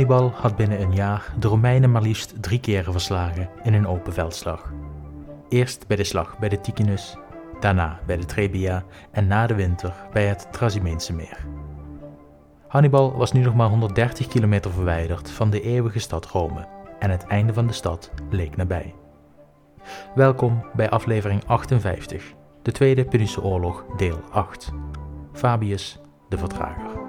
Hannibal had binnen een jaar de Romeinen maar liefst drie keren verslagen in een open veldslag. Eerst bij de slag bij de Ticinus, daarna bij de Trebia en na de winter bij het Trasimeense meer. Hannibal was nu nog maar 130 kilometer verwijderd van de eeuwige stad Rome en het einde van de stad leek nabij. Welkom bij aflevering 58, de Tweede Punische Oorlog, deel 8. Fabius de Vertrager.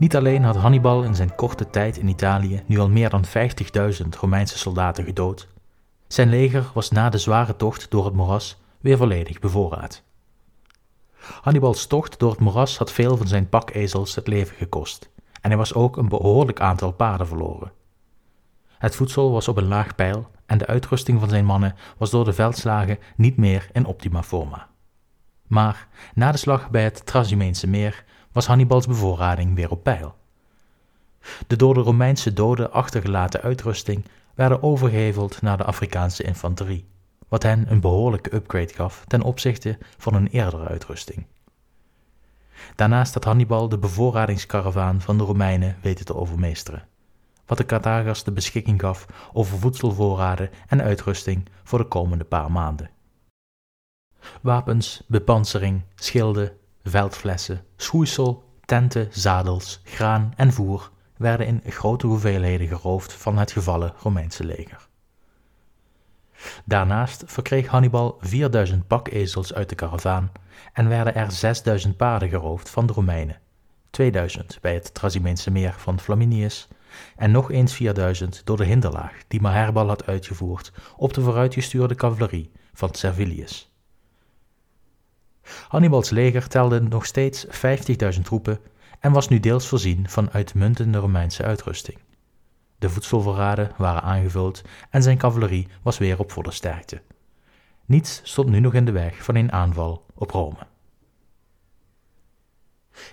Niet alleen had Hannibal in zijn korte tijd in Italië nu al meer dan 50.000 Romeinse soldaten gedood, zijn leger was na de zware tocht door het moeras weer volledig bevoorraad. Hannibals tocht door het moeras had veel van zijn pakezels het leven gekost en hij was ook een behoorlijk aantal paarden verloren. Het voedsel was op een laag peil en de uitrusting van zijn mannen was door de veldslagen niet meer in optima forma. Maar na de slag bij het Trasimeense meer was Hannibals bevoorrading weer op peil. De door de Romeinse doden achtergelaten uitrusting werden overgeheveld naar de Afrikaanse infanterie, wat hen een behoorlijke upgrade gaf ten opzichte van hun eerdere uitrusting. Daarnaast had Hannibal de bevoorradingskaravaan van de Romeinen weten te overmeesteren, wat de Carthagers de beschikking gaf over voedselvoorraden en uitrusting voor de komende paar maanden. Wapens, bepansering, schilden, veldflessen, schoeisel, tenten, zadels, graan en voer werden in grote hoeveelheden geroofd van het gevallen Romeinse leger. Daarnaast verkreeg Hannibal 4000 pakezels uit de karavaan en werden er 6000 paarden geroofd van de Romeinen, 2000 bij het Trasimeense meer van Flaminius en nog eens 4000 door de hinderlaag die Maherbal had uitgevoerd op de vooruitgestuurde cavalerie van Servilius. Hannibals leger telde nog steeds 50.000 troepen en was nu deels voorzien van uitmuntende Romeinse uitrusting. De voedselvoorraden waren aangevuld en zijn cavalerie was weer op volle sterkte. Niets stond nu nog in de weg van een aanval op Rome.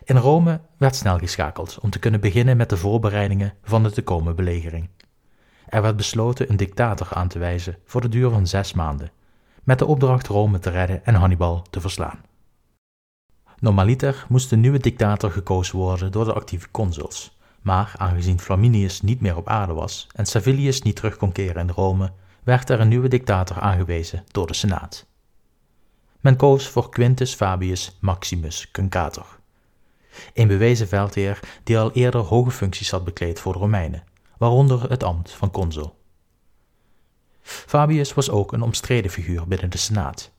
In Rome werd snel geschakeld om te kunnen beginnen met de voorbereidingen van de te komen belegering. Er werd besloten een dictator aan te wijzen voor de duur van zes maanden, met de opdracht Rome te redden en Hannibal te verslaan. Normaliter moest een nieuwe dictator gekozen worden door de actieve consuls, maar aangezien Flaminius niet meer op aarde was en Servilius niet terug kon keren in Rome, werd er een nieuwe dictator aangewezen door de Senaat. Men koos voor Quintus Fabius Maximus Cuncator, een bewezen veldheer die al eerder hoge functies had bekleed voor de Romeinen, waaronder het ambt van consul. Fabius was ook een omstreden figuur binnen de Senaat.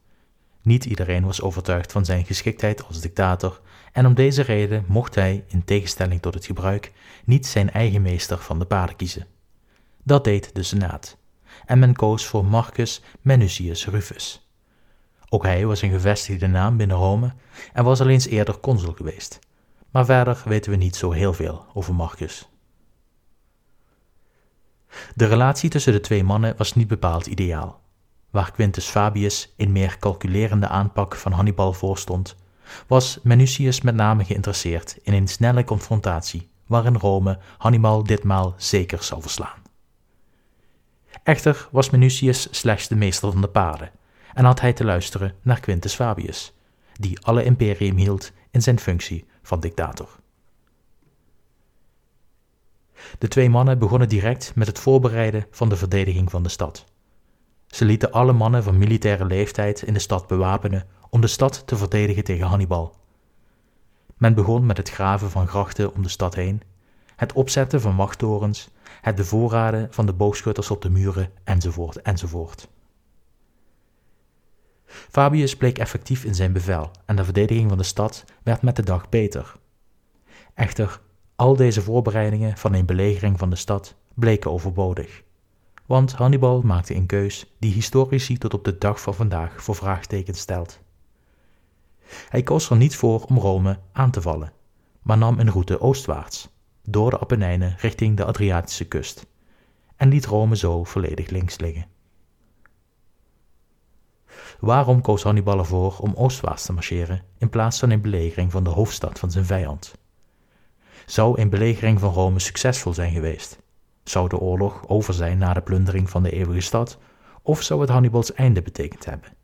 Niet iedereen was overtuigd van zijn geschiktheid als dictator, en om deze reden mocht hij, in tegenstelling tot het gebruik, niet zijn eigen meester van de paarden kiezen. Dat deed de Senaat, en men koos voor Marcus Menucius Rufus. Ook hij was een gevestigde naam binnen Rome en was al eens eerder consul geweest. Maar verder weten we niet zo heel veel over Marcus. De relatie tussen de twee mannen was niet bepaald ideaal. Waar Quintus Fabius in meer calculerende aanpak van Hannibal voorstond, was Menucius met name geïnteresseerd in een snelle confrontatie waarin Rome Hannibal ditmaal zeker zou verslaan. Echter was Menucius slechts de meester van de paarden en had hij te luisteren naar Quintus Fabius, die alle imperium hield in zijn functie van dictator. De twee mannen begonnen direct met het voorbereiden van de verdediging van de stad. Ze lieten alle mannen van militaire leeftijd in de stad bewapenen om de stad te verdedigen tegen Hannibal. Men begon met het graven van grachten om de stad heen, het opzetten van wachttorens, het bevoorraden van de boogschutters op de muren, enzovoort, enzovoort. Fabius bleek effectief in zijn bevel en de verdediging van de stad werd met de dag beter. Echter, al deze voorbereidingen van een belegering van de stad bleken overbodig. Want Hannibal maakte een keus die historici tot op de dag van vandaag voor vraagtekens stelt. Hij koos er niet voor om Rome aan te vallen, maar nam een route oostwaarts, door de Apennijnen richting de Adriatische kust, en liet Rome zo volledig links liggen. Waarom koos Hannibal ervoor om oostwaarts te marcheren in plaats van in belegering van de hoofdstad van zijn vijand? Zou een belegering van Rome succesvol zijn geweest? Zou de oorlog over zijn na de plundering van de eeuwige stad, of zou het Hannibals einde betekend hebben?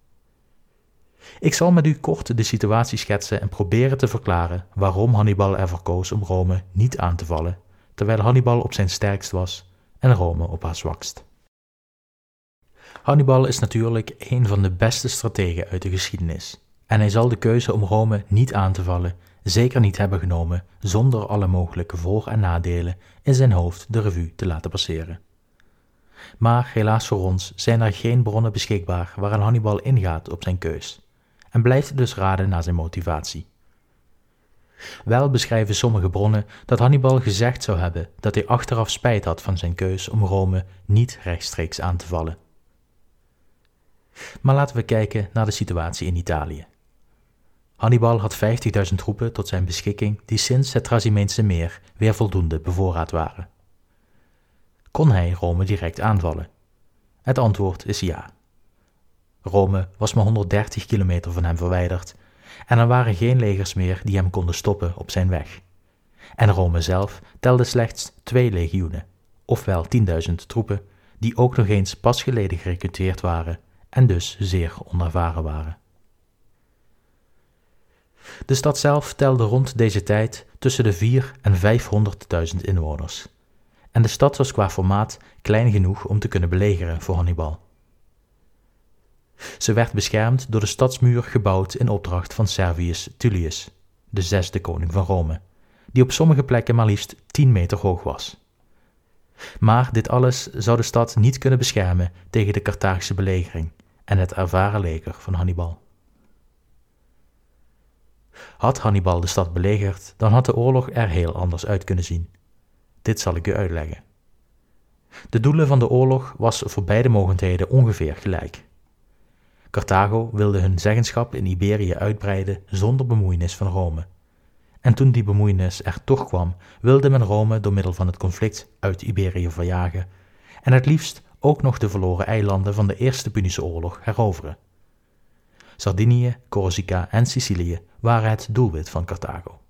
Ik zal met u kort de situatie schetsen en proberen te verklaren waarom Hannibal ervoor koos om Rome niet aan te vallen, terwijl Hannibal op zijn sterkst was en Rome op haar zwakst. Hannibal is natuurlijk een van de beste strategen uit de geschiedenis, en hij zal de keuze om Rome niet aan te vallen zeker niet hebben genomen zonder alle mogelijke voor- en nadelen in zijn hoofd de revue te laten passeren. Maar helaas voor ons zijn er geen bronnen beschikbaar waarin Hannibal ingaat op zijn keus, en blijft dus raden naar zijn motivatie. Wel beschrijven sommige bronnen dat Hannibal gezegd zou hebben dat hij achteraf spijt had van zijn keus om Rome niet rechtstreeks aan te vallen. Maar laten we kijken naar de situatie in Italië. Hannibal had 50.000 troepen tot zijn beschikking die sinds het Trasimeense meer weer voldoende bevoorraad waren. Kon hij Rome direct aanvallen? Het antwoord is ja. Rome was maar 130 kilometer van hem verwijderd en er waren geen legers meer die hem konden stoppen op zijn weg. En Rome zelf telde slechts twee legioenen, ofwel 10.000 troepen, die ook nog eens pas geleden gerecruiteerd waren en dus zeer onervaren waren. De stad zelf telde rond deze tijd tussen de 4 en 500.000 inwoners. En de stad was qua formaat klein genoeg om te kunnen belegeren voor Hannibal. Ze werd beschermd door de stadsmuur gebouwd in opdracht van Servius Tullius, de zesde koning van Rome, die op sommige plekken maar liefst 10 meter hoog was. Maar dit alles zou de stad niet kunnen beschermen tegen de Carthagische belegering en het ervaren leger van Hannibal. Had Hannibal de stad belegerd, dan had de oorlog er heel anders uit kunnen zien. Dit zal ik u uitleggen. De doelen van de oorlog was voor beide mogendheden ongeveer gelijk. Carthago wilde hun zeggenschap in Iberië uitbreiden zonder bemoeienis van Rome. En toen die bemoeienis er toch kwam, wilde men Rome door middel van het conflict uit Iberië verjagen en het liefst ook nog de verloren eilanden van de Eerste Punische Oorlog heroveren. Sardinië, Corsica en Sicilië waren het doelwit van Carthago.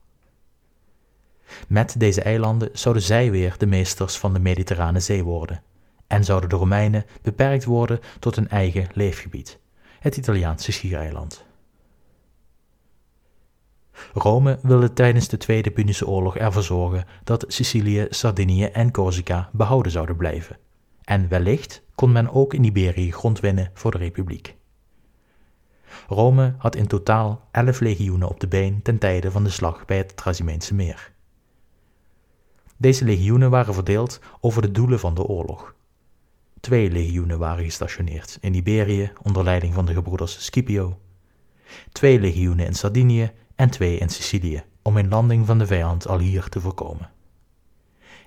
Met deze eilanden zouden zij weer de meesters van de Mediterrane Zee worden en zouden de Romeinen beperkt worden tot hun eigen leefgebied, het Italiaanse schiereiland. Rome wilde tijdens de Tweede Punische Oorlog ervoor zorgen dat Sicilië, Sardinië en Corsica behouden zouden blijven. En wellicht kon men ook in Iberië grond winnen voor de Republiek. Rome had in totaal elf legioenen op de been ten tijde van de slag bij het Trasimeense meer. Deze legioenen waren verdeeld over de doelen van de oorlog. Twee legioenen waren gestationeerd in Iberië onder leiding van de gebroeders Scipio, twee legioenen in Sardinië en twee in Sicilië om een landing van de vijand al hier te voorkomen.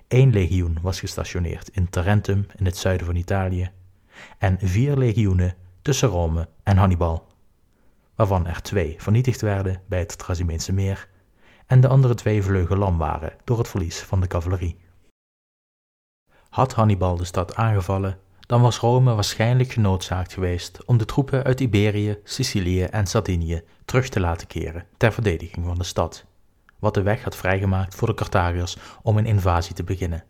Eén legioen was gestationeerd in Tarentum in het zuiden van Italië en vier legioenen tussen Rome en Hannibal waarvan er twee vernietigd werden bij het Trasimeense meer en de andere twee vleugel lam waren door het verlies van de cavalerie. Had Hannibal de stad aangevallen, dan was Rome waarschijnlijk genoodzaakt geweest om de troepen uit Iberië, Sicilië en Sardinië terug te laten keren ter verdediging van de stad, wat de weg had vrijgemaakt voor de Carthagers om een invasie te beginnen.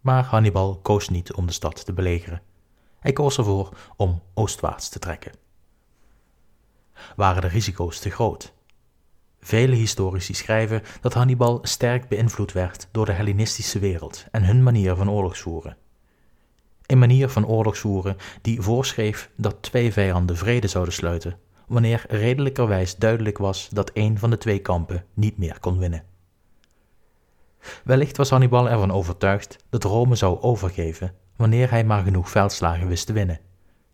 Maar Hannibal koos niet om de stad te belegeren. Hij koos ervoor om oostwaarts te trekken waren de risico's te groot. Vele historici schrijven dat Hannibal sterk beïnvloed werd door de Hellenistische wereld en hun manier van oorlogsvoeren. Een manier van oorlogsvoeren die voorschreef dat twee vijanden vrede zouden sluiten, wanneer redelijkerwijs duidelijk was dat een van de twee kampen niet meer kon winnen. Wellicht was Hannibal ervan overtuigd dat Rome zou overgeven wanneer hij maar genoeg veldslagen wist te winnen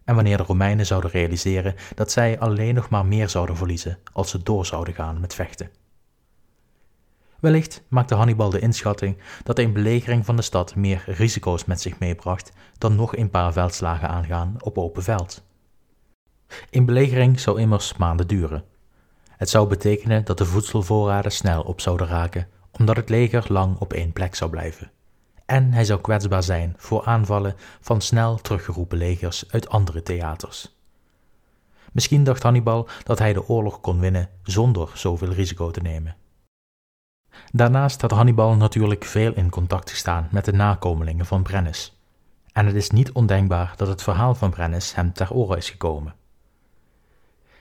en wanneer de Romeinen zouden realiseren dat zij alleen nog maar meer zouden verliezen als ze door zouden gaan met vechten. Wellicht maakte Hannibal de inschatting dat een belegering van de stad meer risico's met zich meebracht dan nog een paar veldslagen aangaan op open veld. Een belegering zou immers maanden duren. Het zou betekenen dat de voedselvoorraden snel op zouden raken, omdat het leger lang op één plek zou blijven en hij zou kwetsbaar zijn voor aanvallen van snel teruggeroepen legers uit andere theaters. Misschien dacht Hannibal dat hij de oorlog kon winnen zonder zoveel risico te nemen. Daarnaast had Hannibal natuurlijk veel in contact gestaan met de nakomelingen van Brennus. En het is niet ondenkbaar dat het verhaal van Brennus hem ter oren is gekomen.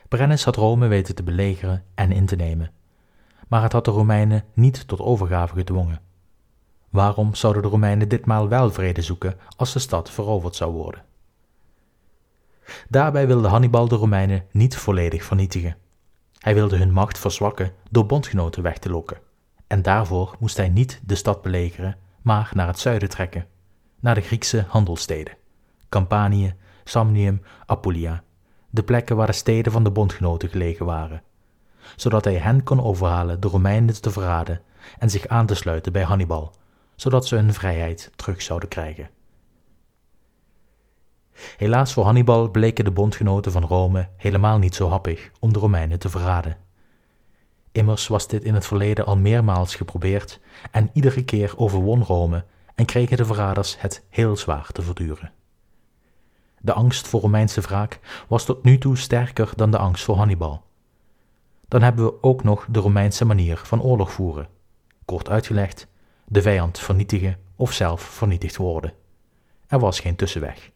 Brennus had Rome weten te belegeren en in te nemen, maar het had de Romeinen niet tot overgave gedwongen. Waarom zouden de Romeinen ditmaal wel vrede zoeken als de stad veroverd zou worden? Daarbij wilde Hannibal de Romeinen niet volledig vernietigen. Hij wilde hun macht verzwakken door bondgenoten weg te lokken. En daarvoor moest hij niet de stad belegeren, maar naar het zuiden trekken, naar de Griekse handelssteden, Campanië, Samnium, Apulia, de plekken waar de steden van de bondgenoten gelegen waren, zodat hij hen kon overhalen de Romeinen te verraden en zich aan te sluiten bij Hannibal, zodat ze hun vrijheid terug zouden krijgen. Helaas voor Hannibal bleken de bondgenoten van Rome helemaal niet zo happig om de Romeinen te verraden. Immers was dit in het verleden al meermaals geprobeerd en iedere keer overwon Rome en kregen de verraders het heel zwaar te verduren. De angst voor Romeinse wraak was tot nu toe sterker dan de angst voor Hannibal. Dan hebben we ook nog de Romeinse manier van oorlog voeren. Kort uitgelegd, de vijand vernietigen of zelf vernietigd worden. Er was geen tussenweg.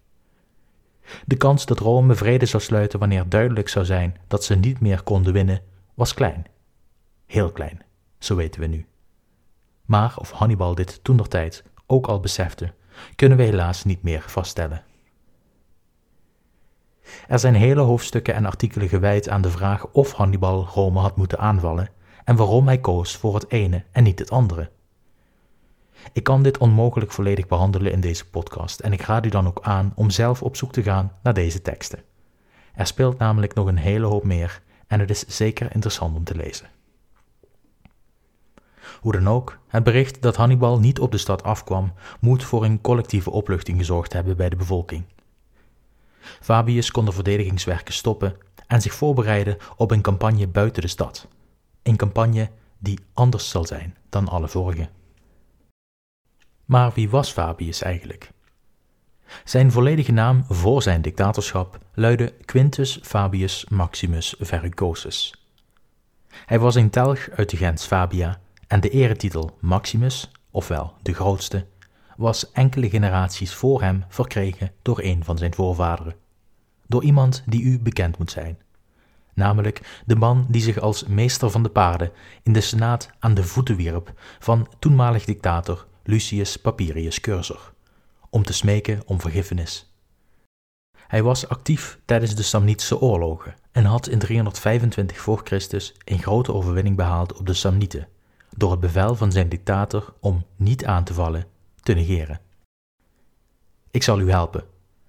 De kans dat Rome vrede zou sluiten wanneer duidelijk zou zijn dat ze niet meer konden winnen, was klein. Heel klein, zo weten we nu. Maar of Hannibal dit toen tijd ook al besefte, kunnen we helaas niet meer vaststellen. Er zijn hele hoofdstukken en artikelen gewijd aan de vraag of Hannibal Rome had moeten aanvallen en waarom hij koos voor het ene en niet het andere. Ik kan dit onmogelijk volledig behandelen in deze podcast en ik raad u dan ook aan om zelf op zoek te gaan naar deze teksten. Er speelt namelijk nog een hele hoop meer en het is zeker interessant om te lezen. Hoe dan ook, het bericht dat Hannibal niet op de stad afkwam, moet voor een collectieve opluchting gezorgd hebben bij de bevolking. Fabius kon de verdedigingswerken stoppen en zich voorbereiden op een campagne buiten de stad. Een campagne die anders zal zijn dan alle vorige. Maar wie was Fabius eigenlijk? Zijn volledige naam voor zijn dictatorschap luidde Quintus Fabius Maximus Verrucosus. Hij was een telg uit de gens Fabia en de eretitel Maximus, ofwel de grootste, was enkele generaties voor hem verkregen door een van zijn voorvaderen. Door iemand die u bekend moet zijn. Namelijk de man die zich als meester van de paarden in de senaat aan de voeten wierp van toenmalig dictator Lucius Papirius Cursor, om te smeken om vergiffenis. Hij was actief tijdens de Samnitische oorlogen en had in 325 voor Christus een grote overwinning behaald op de Samnieten, door het bevel van zijn dictator om niet aan te vallen te negeren. Ik zal u helpen.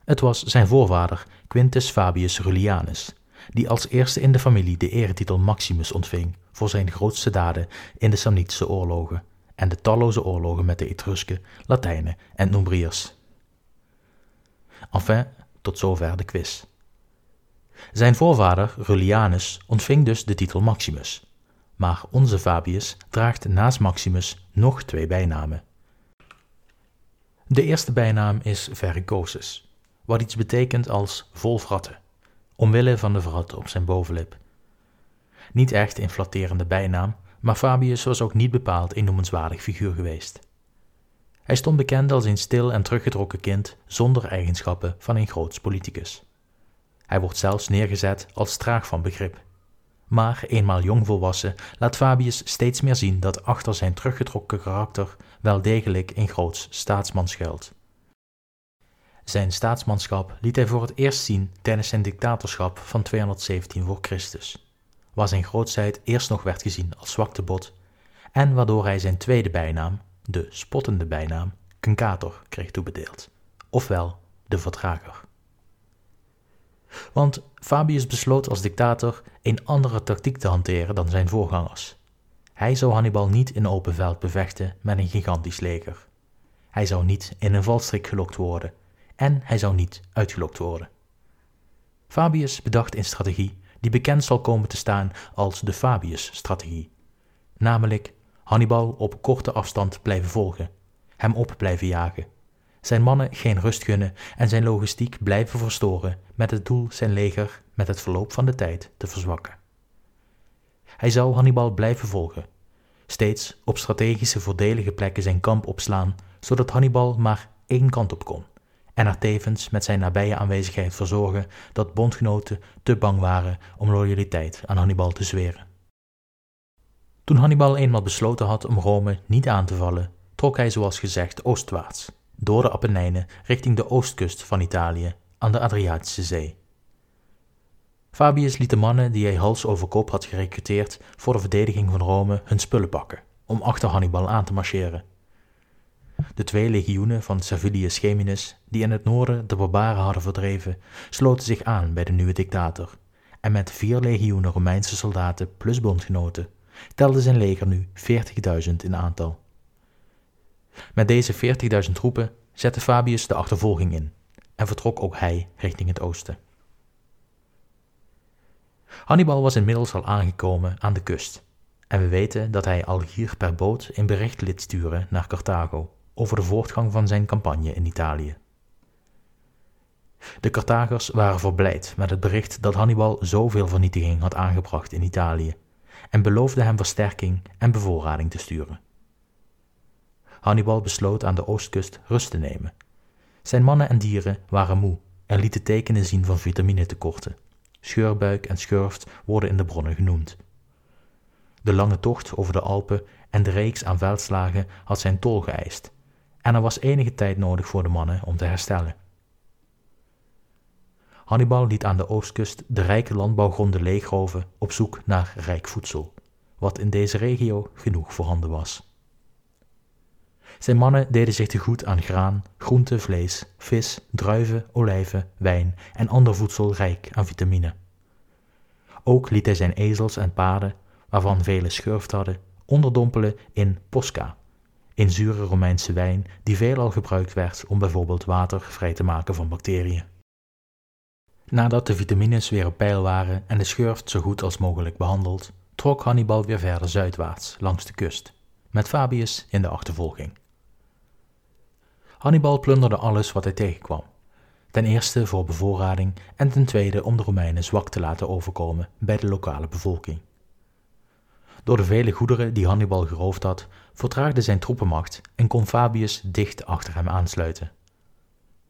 Het was zijn voorvader Quintus Fabius Rullianus, die als eerste in de familie de eretitel Maximus ontving voor zijn grootste daden in de Samnitische oorlogen en de talloze oorlogen met de Etrusken, Latijnen en Umbriërs. Enfin, tot zover de quiz. Zijn voorvader Rullianus ontving dus de titel Maximus, maar onze Fabius draagt naast Maximus nog twee bijnamen. De eerste bijnaam is Verrucosus, wat iets betekent als vol vratten, omwille van de vratten op zijn bovenlip. Niet echt een flatterende bijnaam, maar Fabius was ook niet bepaald een noemenswaardig figuur geweest. Hij stond bekend als een stil en teruggetrokken kind zonder eigenschappen van een groots politicus. Hij wordt zelfs neergezet als traag van begrip. Maar eenmaal jong volwassen laat Fabius steeds meer zien dat achter zijn teruggetrokken karakter wel degelijk een groots staatsman schuilt. Zijn staatsmanschap liet hij voor het eerst zien tijdens zijn dictatorschap van 217 voor Christus waar zijn grootsheid eerst nog werd gezien als zwaktebod en waardoor hij zijn tweede bijnaam, de spottende bijnaam, Kunkator, kreeg toebedeeld, ofwel de vertrager. Want Fabius besloot als dictator een andere tactiek te hanteren dan zijn voorgangers. Hij zou Hannibal niet in open veld bevechten met een gigantisch leger. Hij zou niet in een valstrik gelokt worden en hij zou niet uitgelokt worden. Fabius bedacht een strategie die bekend zal komen te staan als de Fabius-strategie. Namelijk Hannibal op korte afstand blijven volgen, hem op blijven jagen, zijn mannen geen rust gunnen en zijn logistiek blijven verstoren met het doel zijn leger met het verloop van de tijd te verzwakken. Hij zou Hannibal blijven volgen, steeds op strategische voordelige plekken zijn kamp opslaan, zodat Hannibal maar één kant op kon, en er tevens met zijn nabije aanwezigheid voor zorgen dat bondgenoten te bang waren om loyaliteit aan Hannibal te zweren. Toen Hannibal eenmaal besloten had om Rome niet aan te vallen, trok hij zoals gezegd oostwaarts, door de Apennijnen richting de oostkust van Italië aan de Adriatische Zee. Fabius liet de mannen die hij hals over kop had gerecruiteerd voor de verdediging van Rome hun spullen pakken, om achter Hannibal aan te marcheren. De twee legioenen van Servilius Geminus, die in het noorden de barbaren hadden verdreven, sloten zich aan bij de nieuwe dictator, en met vier legioenen Romeinse soldaten plus bondgenoten telde zijn leger nu 40.000 in aantal. Met deze 40.000 troepen zette Fabius de achtervolging in en vertrok ook hij richting het oosten. Hannibal was inmiddels al aangekomen aan de kust en we weten dat hij al hier per boot een bericht liet sturen naar Carthago over de voortgang van zijn campagne in Italië. De Carthagers waren verblijd met het bericht dat Hannibal zoveel vernietiging had aangebracht in Italië en beloofden hem versterking en bevoorrading te sturen. Hannibal besloot aan de oostkust rust te nemen. Zijn mannen en dieren waren moe en lieten tekenen zien van vitaminetekorten. Scheurbuik en schurft worden in de bronnen genoemd. De lange tocht over de Alpen en de reeks aan veldslagen had zijn tol geëist, en er was enige tijd nodig voor de mannen om te herstellen. Hannibal liet aan de oostkust de rijke landbouwgronden leegroven op zoek naar rijk voedsel, wat in deze regio genoeg voorhanden was. Zijn mannen deden zich te goed aan graan, groente, vlees, vis, druiven, olijven, wijn en ander voedsel rijk aan vitamine. Ook liet hij zijn ezels en paarden, waarvan vele schurft hadden, onderdompelen in posca, in zure Romeinse wijn die veelal gebruikt werd om bijvoorbeeld water vrij te maken van bacteriën. Nadat de vitamines weer op peil waren en de schurft zo goed als mogelijk behandeld, trok Hannibal weer verder zuidwaarts langs de kust, met Fabius in de achtervolging. Hannibal plunderde alles wat hij tegenkwam. Ten eerste voor bevoorrading en ten tweede om de Romeinen zwak te laten overkomen bij de lokale bevolking. Door de vele goederen die Hannibal geroofd had, vertraagde zijn troepenmacht en kon Fabius dicht achter hem aansluiten.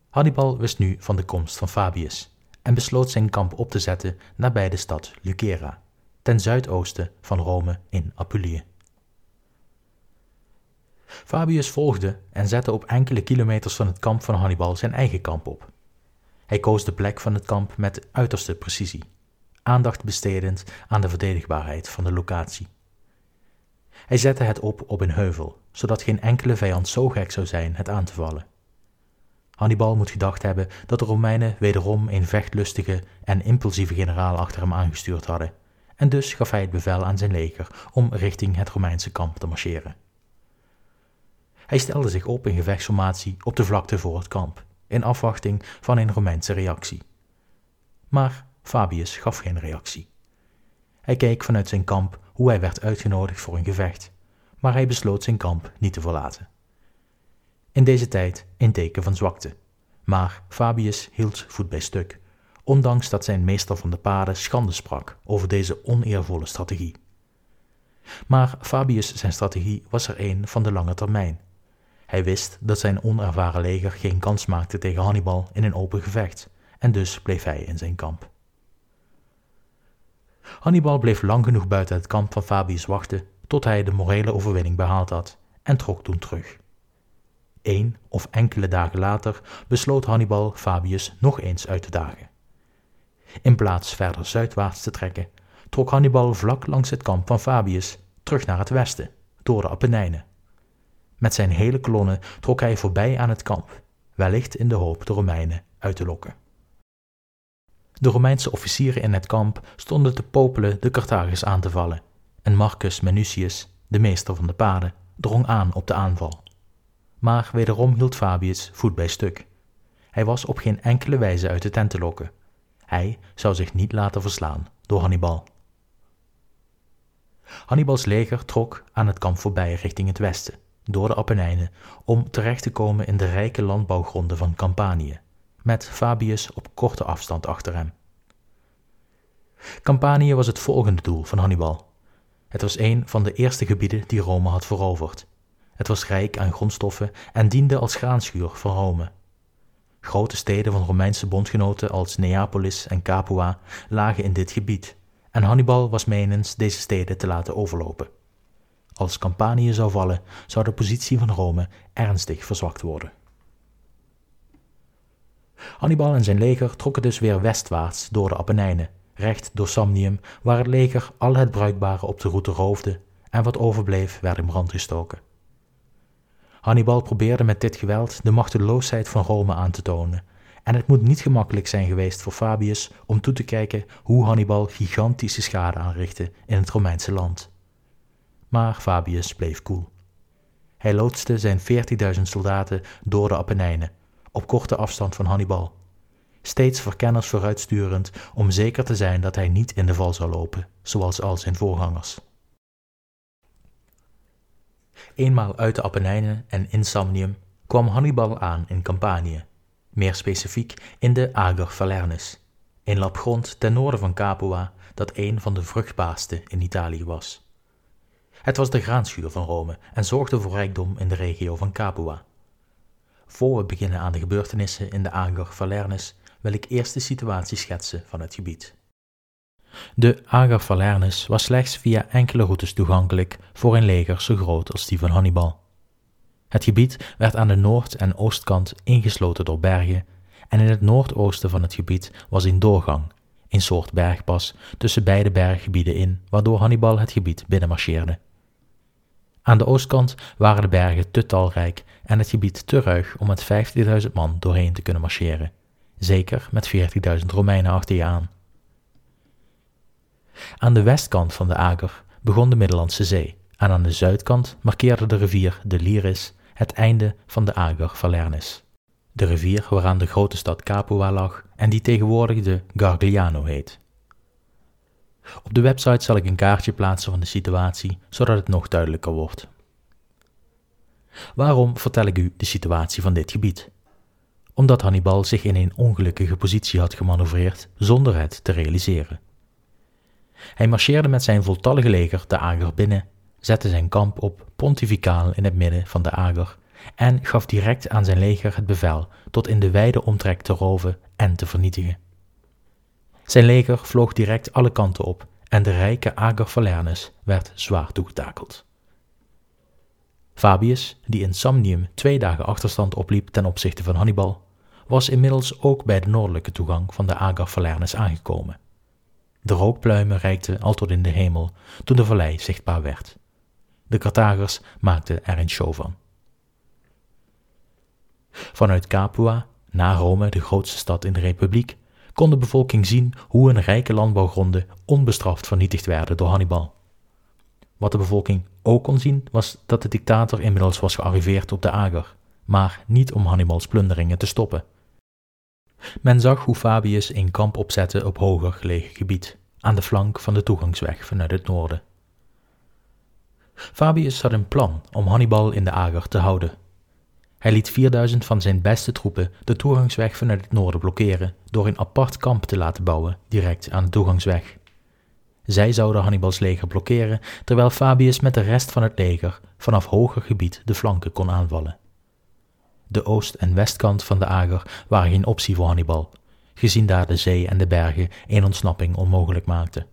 Hannibal wist nu van de komst van Fabius en besloot zijn kamp op te zetten nabij de stad Lucera, ten zuidoosten van Rome in Apulië. Fabius volgde en zette op enkele kilometers van het kamp van Hannibal zijn eigen kamp op. Hij koos de plek van het kamp met uiterste precisie, aandacht bestedend aan de verdedigbaarheid van de locatie. Hij zette het op op een heuvel, zodat geen enkele vijand zo gek zou zijn het aan te vallen. Hannibal moet gedacht hebben dat de Romeinen wederom een vechtlustige en impulsieve generaal achter hem aangestuurd hadden, en dus gaf hij het bevel aan zijn leger om richting het Romeinse kamp te marcheren. Hij stelde zich op in gevechtsformatie op de vlakte voor het kamp, in afwachting van een Romeinse reactie. Maar Fabius gaf geen reactie. Hij keek vanuit zijn kamp hoe hij werd uitgenodigd voor een gevecht, maar hij besloot zijn kamp niet te verlaten. In deze tijd een teken van zwakte, maar Fabius hield voet bij stuk, ondanks dat zijn meester van de paden schande sprak over deze oneervolle strategie. Maar Fabius zijn strategie was er een van de lange termijn hij wist dat zijn onervaren leger geen kans maakte tegen Hannibal in een open gevecht, en dus bleef hij in zijn kamp. Hannibal bleef lang genoeg buiten het kamp van Fabius wachten tot hij de morele overwinning behaald had en trok toen terug. Eén of enkele dagen later besloot Hannibal Fabius nog eens uit te dagen. In plaats verder zuidwaarts te trekken, trok Hannibal vlak langs het kamp van Fabius terug naar het westen, door de Apennijnen. Met zijn hele kolonne trok hij voorbij aan het kamp, wellicht in de hoop de Romeinen uit te lokken. De Romeinse officieren in het kamp stonden te popelen de Carthagers aan te vallen, en Marcus Minucius, de meester van de paden, drong aan op de aanval. Maar wederom hield Fabius voet bij stuk. Hij was op geen enkele wijze uit de tent te lokken. Hij zou zich niet laten verslaan door Hannibal. Hannibals leger trok aan het kamp voorbij richting het westen door de Apennijnen om terecht te komen in de rijke landbouwgronden van Campanië, met Fabius op korte afstand achter hem. Campanië was het volgende doel van Hannibal. Het was een van de eerste gebieden die Rome had veroverd. Het was rijk aan grondstoffen en diende als graanschuur voor Rome. Grote steden van Romeinse bondgenoten als Neapolis en Capua lagen in dit gebied, en Hannibal was menens deze steden te laten overlopen. Als Campanië zou vallen, zou de positie van Rome ernstig verzwakt worden. Hannibal en zijn leger trokken dus weer westwaarts door de Apennijnen, recht door Samnium, waar het leger al het bruikbare op de route roofde en wat overbleef werd in brand gestoken. Hannibal probeerde met dit geweld de machteloosheid van Rome aan te tonen, en het moet niet gemakkelijk zijn geweest voor Fabius om toe te kijken hoe Hannibal gigantische schade aanrichtte in het Romeinse land. Maar Fabius bleef koel. Hij loodste zijn 40.000 soldaten door de Apennijnen, op korte afstand van Hannibal, steeds verkenners vooruitsturend om zeker te zijn dat hij niet in de val zou lopen, zoals al zijn voorgangers. Eenmaal uit de Apennijnen en in Samnium kwam Hannibal aan in Campanië, meer specifiek in de Ager Falernus, een lap grond ten noorden van Capua dat een van de vruchtbaarste in Italië was. Het was de graanschuur van Rome en zorgde voor rijkdom in de regio van Capua. Voor we beginnen aan de gebeurtenissen in de Ager Falernus wil ik eerst de situatie schetsen van het gebied. De Ager Falernus was slechts via enkele routes toegankelijk voor een leger zo groot als die van Hannibal. Het gebied werd aan de noord- en oostkant ingesloten door bergen en in het noordoosten van het gebied was een doorgang, een soort bergpas tussen beide berggebieden in, waardoor Hannibal het gebied binnenmarcheerde. Aan de oostkant waren de bergen te talrijk en het gebied te ruig om met 15.000 man doorheen te kunnen marcheren, zeker met 40.000 Romeinen achter je aan. Aan de westkant van de Ager begon de Middellandse Zee en aan de zuidkant markeerde de rivier de Liris het einde van de Ager Falernus. De rivier waaraan de grote stad Capua lag en die tegenwoordig de Gargliano heet. Op de website zal ik een kaartje plaatsen van de situatie, zodat het nog duidelijker wordt. Waarom vertel ik u de situatie van dit gebied? Omdat Hannibal zich in een ongelukkige positie had gemanoeuvreerd zonder het te realiseren. Hij marcheerde met zijn voltallige leger de Ager binnen, zette zijn kamp op pontificaal in het midden van de Ager en gaf direct aan zijn leger het bevel tot in de wijde omtrek te roven en te vernietigen. Zijn leger vloog direct alle kanten op en de rijke Ager Falernus werd zwaar toegetakeld. Fabius, die in Samnium twee dagen achterstand opliep ten opzichte van Hannibal, was inmiddels ook bij de noordelijke toegang van de Ager Falernus aangekomen. De rookpluimen reikten al tot in de hemel toen de vallei zichtbaar werd. De Carthagers maakten er een show van. Vanuit Capua, na Rome de grootste stad in de republiek, kon de bevolking zien hoe een rijke landbouwgronden onbestraft vernietigd werden door Hannibal. Wat de bevolking ook kon zien was dat de dictator inmiddels was gearriveerd op de Ager, maar niet om Hannibals plunderingen te stoppen. Men zag hoe Fabius een kamp opzette op hoger gelegen gebied, aan de flank van de toegangsweg vanuit het noorden. Fabius had een plan om Hannibal in de Ager te houden. Hij liet 4000 van zijn beste troepen de toegangsweg vanuit het noorden blokkeren door een apart kamp te laten bouwen direct aan de toegangsweg. Zij zouden Hannibals leger blokkeren, terwijl Fabius met de rest van het leger vanaf hoger gebied de flanken kon aanvallen. De oost- en westkant van de Ager waren geen optie voor Hannibal, gezien daar de zee en de bergen een ontsnapping onmogelijk maakten.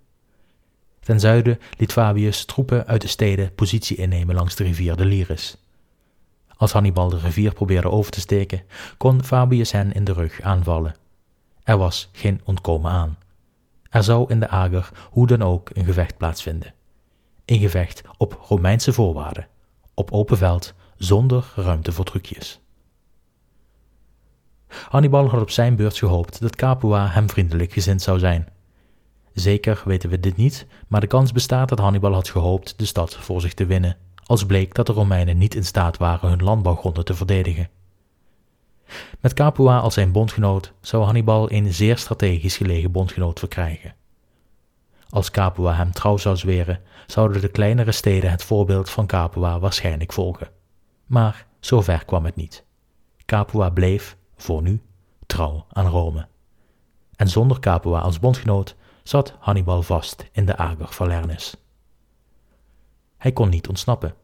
Ten zuiden liet Fabius troepen uit de steden positie innemen langs de rivier de Liris. Als Hannibal de rivier probeerde over te steken, kon Fabius hen in de rug aanvallen. Er was geen ontkomen aan. Er zou in de Ager hoe dan ook een gevecht plaatsvinden. Een gevecht op Romeinse voorwaarden, op open veld, zonder ruimte voor trucjes. Hannibal had op zijn beurt gehoopt dat Capua hem vriendelijk gezind zou zijn. Zeker weten we dit niet, maar de kans bestaat dat Hannibal had gehoopt de stad voor zich te winnen, als bleek dat de Romeinen niet in staat waren hun landbouwgronden te verdedigen. Met Capua als zijn bondgenoot zou Hannibal een zeer strategisch gelegen bondgenoot verkrijgen. Als Capua hem trouw zou zweren, zouden de kleinere steden het voorbeeld van Capua waarschijnlijk volgen. Maar zover kwam het niet. Capua bleef, voor nu, trouw aan Rome. En zonder Capua als bondgenoot zat Hannibal vast in de Ager Falernis. Hij kon niet ontsnappen.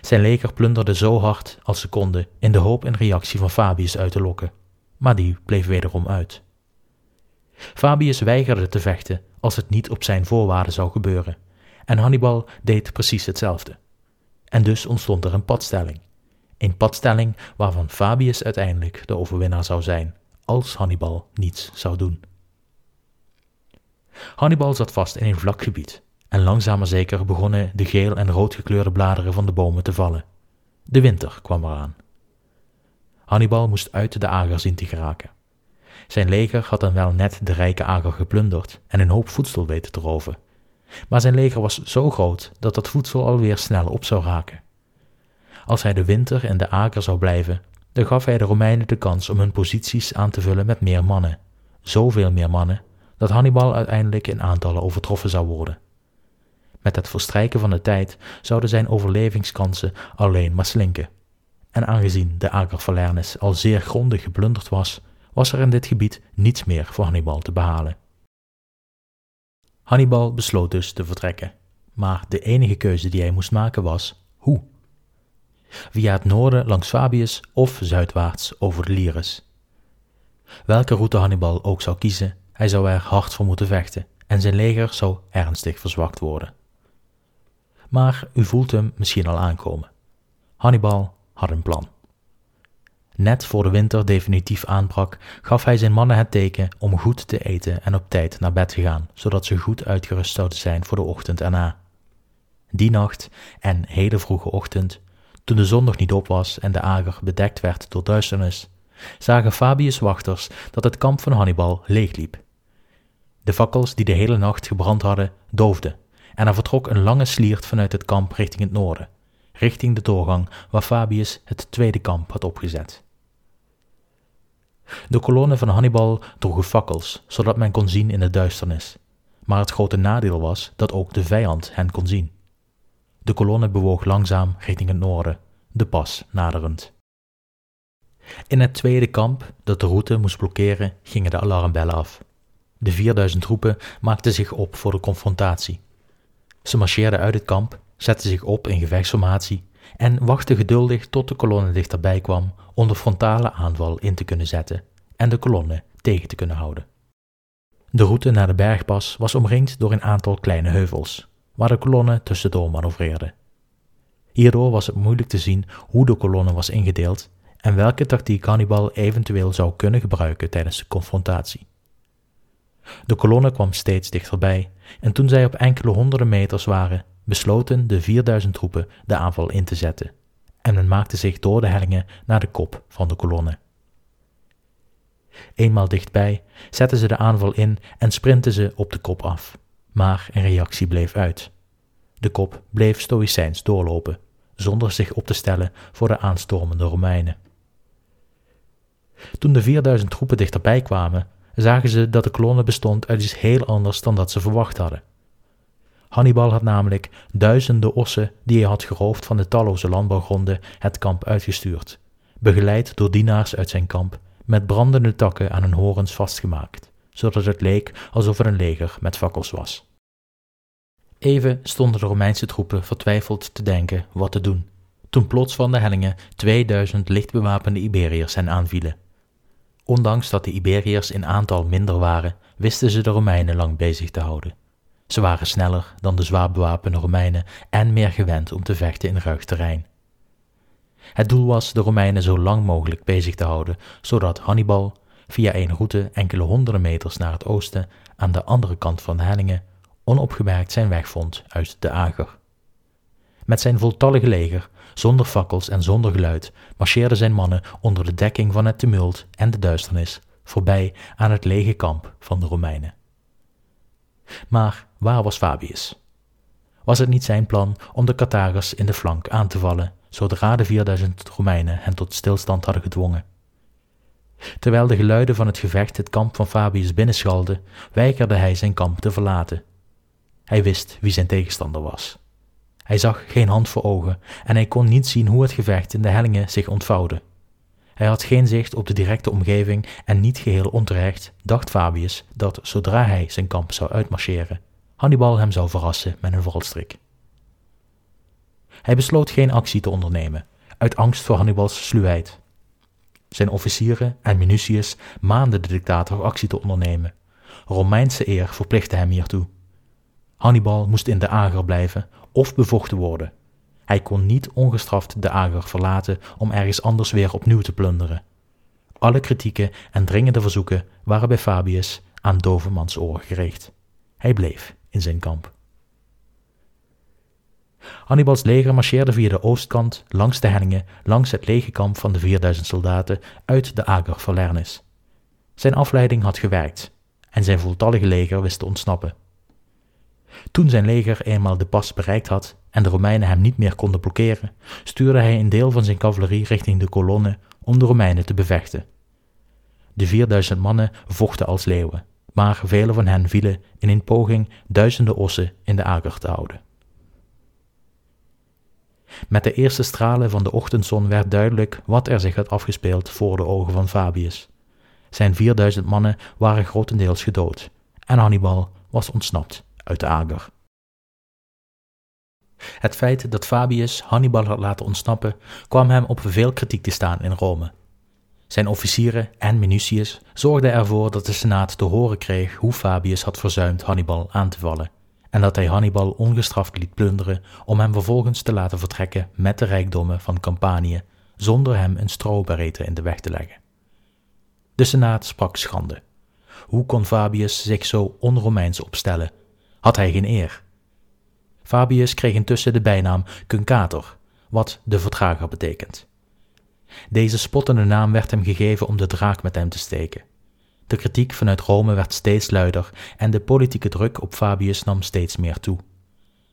Zijn leger plunderde zo hard als ze konden in de hoop een reactie van Fabius uit te lokken, maar die bleef wederom uit. Fabius weigerde te vechten als het niet op zijn voorwaarden zou gebeuren, en Hannibal deed precies hetzelfde. En dus ontstond er een padstelling. Een padstelling waarvan Fabius uiteindelijk de overwinnaar zou zijn, als Hannibal niets zou doen. Hannibal zat vast in een vlak gebied, en langzaam maar zeker begonnen de geel en rood gekleurde bladeren van de bomen te vallen. De winter kwam eraan. Hannibal moest uit de ager zien te geraken. Zijn leger had dan wel net de rijke ager geplunderd en een hoop voedsel weten te roven. Maar zijn leger was zo groot dat dat voedsel alweer snel op zou raken. Als hij de winter in de ager zou blijven, dan gaf hij de Romeinen de kans om hun posities aan te vullen met meer mannen. Zoveel meer mannen, dat Hannibal uiteindelijk in aantallen overtroffen zou worden. Met het verstrijken van de tijd zouden zijn overlevingskansen alleen maar slinken. En aangezien de Ager Falernis al zeer grondig geplunderd was, was er in dit gebied niets meer voor Hannibal te behalen. Hannibal besloot dus te vertrekken, maar de enige keuze die hij moest maken was hoe. Via het noorden langs Fabius of zuidwaarts over de Liris. Welke route Hannibal ook zou kiezen, hij zou er hard voor moeten vechten en zijn leger zou ernstig verzwakt worden. Maar u voelt hem misschien al aankomen. Hannibal had een plan. Net voor de winter definitief aanbrak, gaf hij zijn mannen het teken om goed te eten en op tijd naar bed te gaan, zodat ze goed uitgerust zouden zijn voor de ochtend erna. Die nacht en hele vroege ochtend, toen de zon nog niet op was en de ager bedekt werd door duisternis, zagen Fabius' wachters dat het kamp van Hannibal leegliep. De fakkels die de hele nacht gebrand hadden, doofden, en er vertrok een lange sliert vanuit het kamp richting het noorden, richting de doorgang waar Fabius het tweede kamp had opgezet. De kolonnen van Hannibal droegen fakkels, zodat men kon zien in de duisternis. Maar het grote nadeel was dat ook de vijand hen kon zien. De kolonne bewoog langzaam richting het noorden, de pas naderend. In het tweede kamp, dat de route moest blokkeren, gingen de alarmbellen af. De 4000 troepen maakten zich op voor de confrontatie. Ze marcheerden uit het kamp, zetten zich op in gevechtsformatie en wachtten geduldig tot de kolonne dichterbij kwam om de frontale aanval in te kunnen zetten en de kolonne tegen te kunnen houden. De route naar de bergpas was omringd door een aantal kleine heuvels, waar de kolonne tussendoor manoeuvreerde. Hierdoor was het moeilijk te zien hoe de kolonne was ingedeeld en welke tactiek Hannibal eventueel zou kunnen gebruiken tijdens de confrontatie. De kolonne kwam steeds dichterbij en toen zij op enkele honderden meters waren, besloten de 4000 troepen de aanval in te zetten en men maakte zich door de hellingen naar de kop van de kolonne. Eenmaal dichtbij zetten ze de aanval in en sprintten ze op de kop af, maar een reactie bleef uit. De kop bleef stoïcijns doorlopen, zonder zich op te stellen voor de aanstormende Romeinen. Toen de 4000 troepen dichterbij kwamen, zagen ze dat de kolonne bestond uit iets heel anders dan dat ze verwacht hadden. Hannibal had namelijk duizenden ossen die hij had geroofd van de talloze landbouwgronden het kamp uitgestuurd, begeleid door dienaars uit zijn kamp, met brandende takken aan hun horens vastgemaakt, zodat het leek alsof er een leger met fakkels was. Even stonden de Romeinse troepen vertwijfeld te denken wat te doen, toen plots van de hellingen 2000 lichtbewapende Iberiërs hen aanvielen. Ondanks dat de Iberiërs in aantal minder waren, wisten ze de Romeinen lang bezig te houden. Ze waren sneller dan de zwaar bewapende Romeinen en meer gewend om te vechten in ruig terrein. Het doel was de Romeinen zo lang mogelijk bezig te houden, zodat Hannibal via een route enkele honderden meters naar het oosten aan de andere kant van de hellingen onopgemerkt zijn weg vond uit de Ager. Met zijn voltallige leger, zonder fakkels en zonder geluid, marcheerden zijn mannen onder de dekking van het tumult en de duisternis voorbij aan het lege kamp van de Romeinen. Maar waar was Fabius? Was het niet zijn plan om de Carthagers in de flank aan te vallen, zodra de 4000 Romeinen hen tot stilstand hadden gedwongen? Terwijl de geluiden van het gevecht het kamp van Fabius binnenschalden, weigerde hij zijn kamp te verlaten. Hij wist wie zijn tegenstander was. Hij zag geen hand voor ogen en hij kon niet zien hoe het gevecht in de hellingen zich ontvouwde. Hij had geen zicht op de directe omgeving en niet geheel onterecht dacht Fabius dat zodra hij zijn kamp zou uitmarcheren, Hannibal hem zou verrassen met een valstrik. Hij besloot geen actie te ondernemen, uit angst voor Hannibals sluwheid. Zijn officieren en Minutius maanden de dictator actie te ondernemen. Romeinse eer verplichtte hem hiertoe. Hannibal moest in de ager blijven of bevochten worden. Hij kon niet ongestraft de ager verlaten om ergens anders weer opnieuw te plunderen. Alle kritieken en dringende verzoeken waren bij Fabius aan dove oren gericht. Hij bleef in zijn kamp. Hannibals leger marcheerde via de oostkant, langs de hellingen, langs het lege kamp van de 4000 soldaten uit de Ager Falernis. Zijn afleiding had gewerkt en zijn voltallige leger wist te ontsnappen. Toen zijn leger eenmaal de pas bereikt had en de Romeinen hem niet meer konden blokkeren, stuurde hij een deel van zijn cavalerie richting de kolonne om de Romeinen te bevechten. De 4000 mannen vochten als leeuwen, maar vele van hen vielen in een poging duizenden ossen in de ager te houden. Met de eerste stralen van de ochtendzon werd duidelijk wat er zich had afgespeeld voor de ogen van Fabius. Zijn 4000 mannen waren grotendeels gedood en Hannibal was ontsnapt uit. Het feit dat Fabius Hannibal had laten ontsnappen kwam hem op veel kritiek te staan in Rome. Zijn officieren en Minucius zorgden ervoor dat de Senaat te horen kreeg hoe Fabius had verzuimd Hannibal aan te vallen en dat hij Hannibal ongestraft liet plunderen om hem vervolgens te laten vertrekken met de rijkdommen van Campanië zonder hem een stroberete in de weg te leggen. De Senaat sprak schande. Hoe kon Fabius zich zo onromeins opstellen? Had hij geen eer? Fabius kreeg intussen de bijnaam Cuncator, wat de vertrager betekent. Deze spottende naam werd hem gegeven om de draak met hem te steken. De kritiek vanuit Rome werd steeds luider en de politieke druk op Fabius nam steeds meer toe.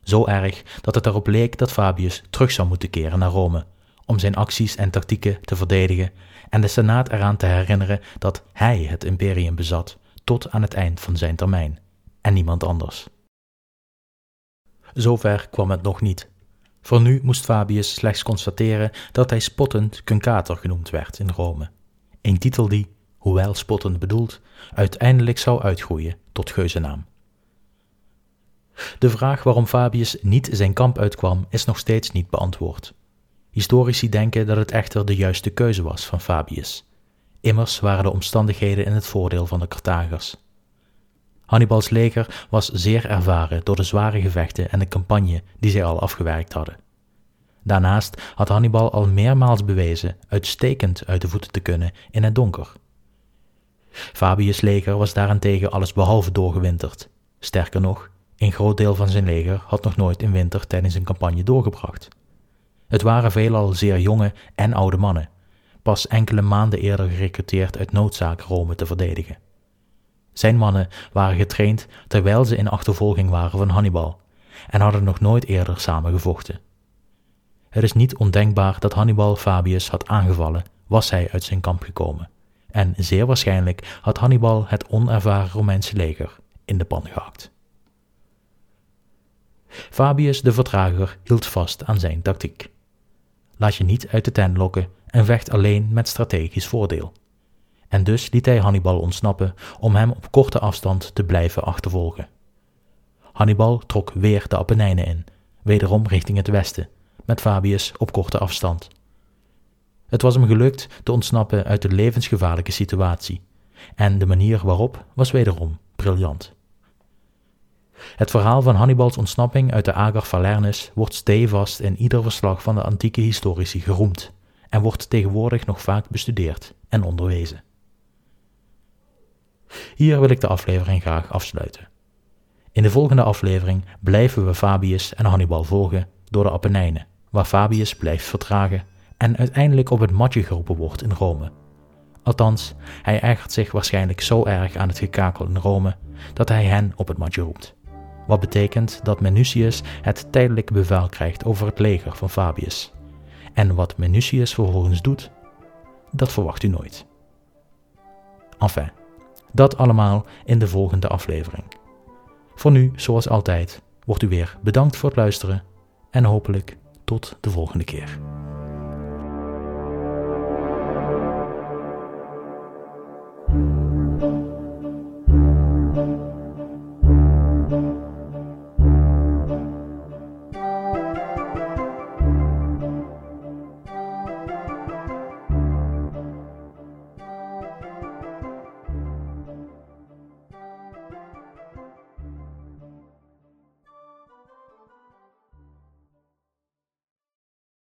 Zo erg dat het erop leek dat Fabius terug zou moeten keren naar Rome, om zijn acties en tactieken te verdedigen en de Senaat eraan te herinneren dat hij het imperium bezat tot aan het eind van zijn termijn, en niemand anders. Zover kwam het nog niet. Voor nu moest Fabius slechts constateren dat hij spottend Cuncator genoemd werd in Rome, een titel die, hoewel spottend bedoeld, uiteindelijk zou uitgroeien tot geuzennaam. De vraag waarom Fabius niet zijn kamp uitkwam is nog steeds niet beantwoord. Historici denken dat het echter de juiste keuze was van Fabius. Immers waren de omstandigheden in het voordeel van de Carthagers. Hannibals leger was zeer ervaren door de zware gevechten en de campagne die zij al afgewerkt hadden. Daarnaast had Hannibal al meermaals bewezen uitstekend uit de voeten te kunnen in het donker. Fabius' leger was daarentegen allesbehalve doorgewinterd. Sterker nog, een groot deel van zijn leger had nog nooit een winter tijdens een campagne doorgebracht. Het waren veelal zeer jonge en oude mannen, pas enkele maanden eerder gerecruiteerd uit noodzaak Rome te verdedigen. Zijn mannen waren getraind terwijl ze in achtervolging waren van Hannibal en hadden nog nooit eerder samen gevochten. Het is niet ondenkbaar dat Hannibal Fabius had aangevallen, was hij uit zijn kamp gekomen en zeer waarschijnlijk had Hannibal het onervaren Romeinse leger in de pan gehakt. Fabius de Vertrager hield vast aan zijn tactiek. Laat je niet uit de tent lokken en vecht alleen met strategisch voordeel. En dus liet hij Hannibal ontsnappen om hem op korte afstand te blijven achtervolgen. Hannibal trok weer de Apennijnen in, wederom richting het westen, met Fabius op korte afstand. Het was hem gelukt te ontsnappen uit de levensgevaarlijke situatie, en de manier waarop was wederom briljant. Het verhaal van Hannibals ontsnapping uit de Ager Falernis wordt stevast in ieder verslag van de antieke historici geroemd en wordt tegenwoordig nog vaak bestudeerd en onderwezen. Hier wil ik de aflevering graag afsluiten. In de volgende aflevering blijven we Fabius en Hannibal volgen door de Apennijnen, waar Fabius blijft vertragen en uiteindelijk op het matje geroepen wordt in Rome. Althans, hij ergert zich waarschijnlijk zo erg aan het gekakel in Rome dat hij hen op het matje roept. Wat betekent dat Minucius het tijdelijke bevel krijgt over het leger van Fabius. En wat Minucius vervolgens doet, dat verwacht u nooit. Enfin, dat allemaal in de volgende aflevering. Voor nu, zoals altijd, wordt u weer bedankt voor het luisteren en hopelijk tot de volgende keer.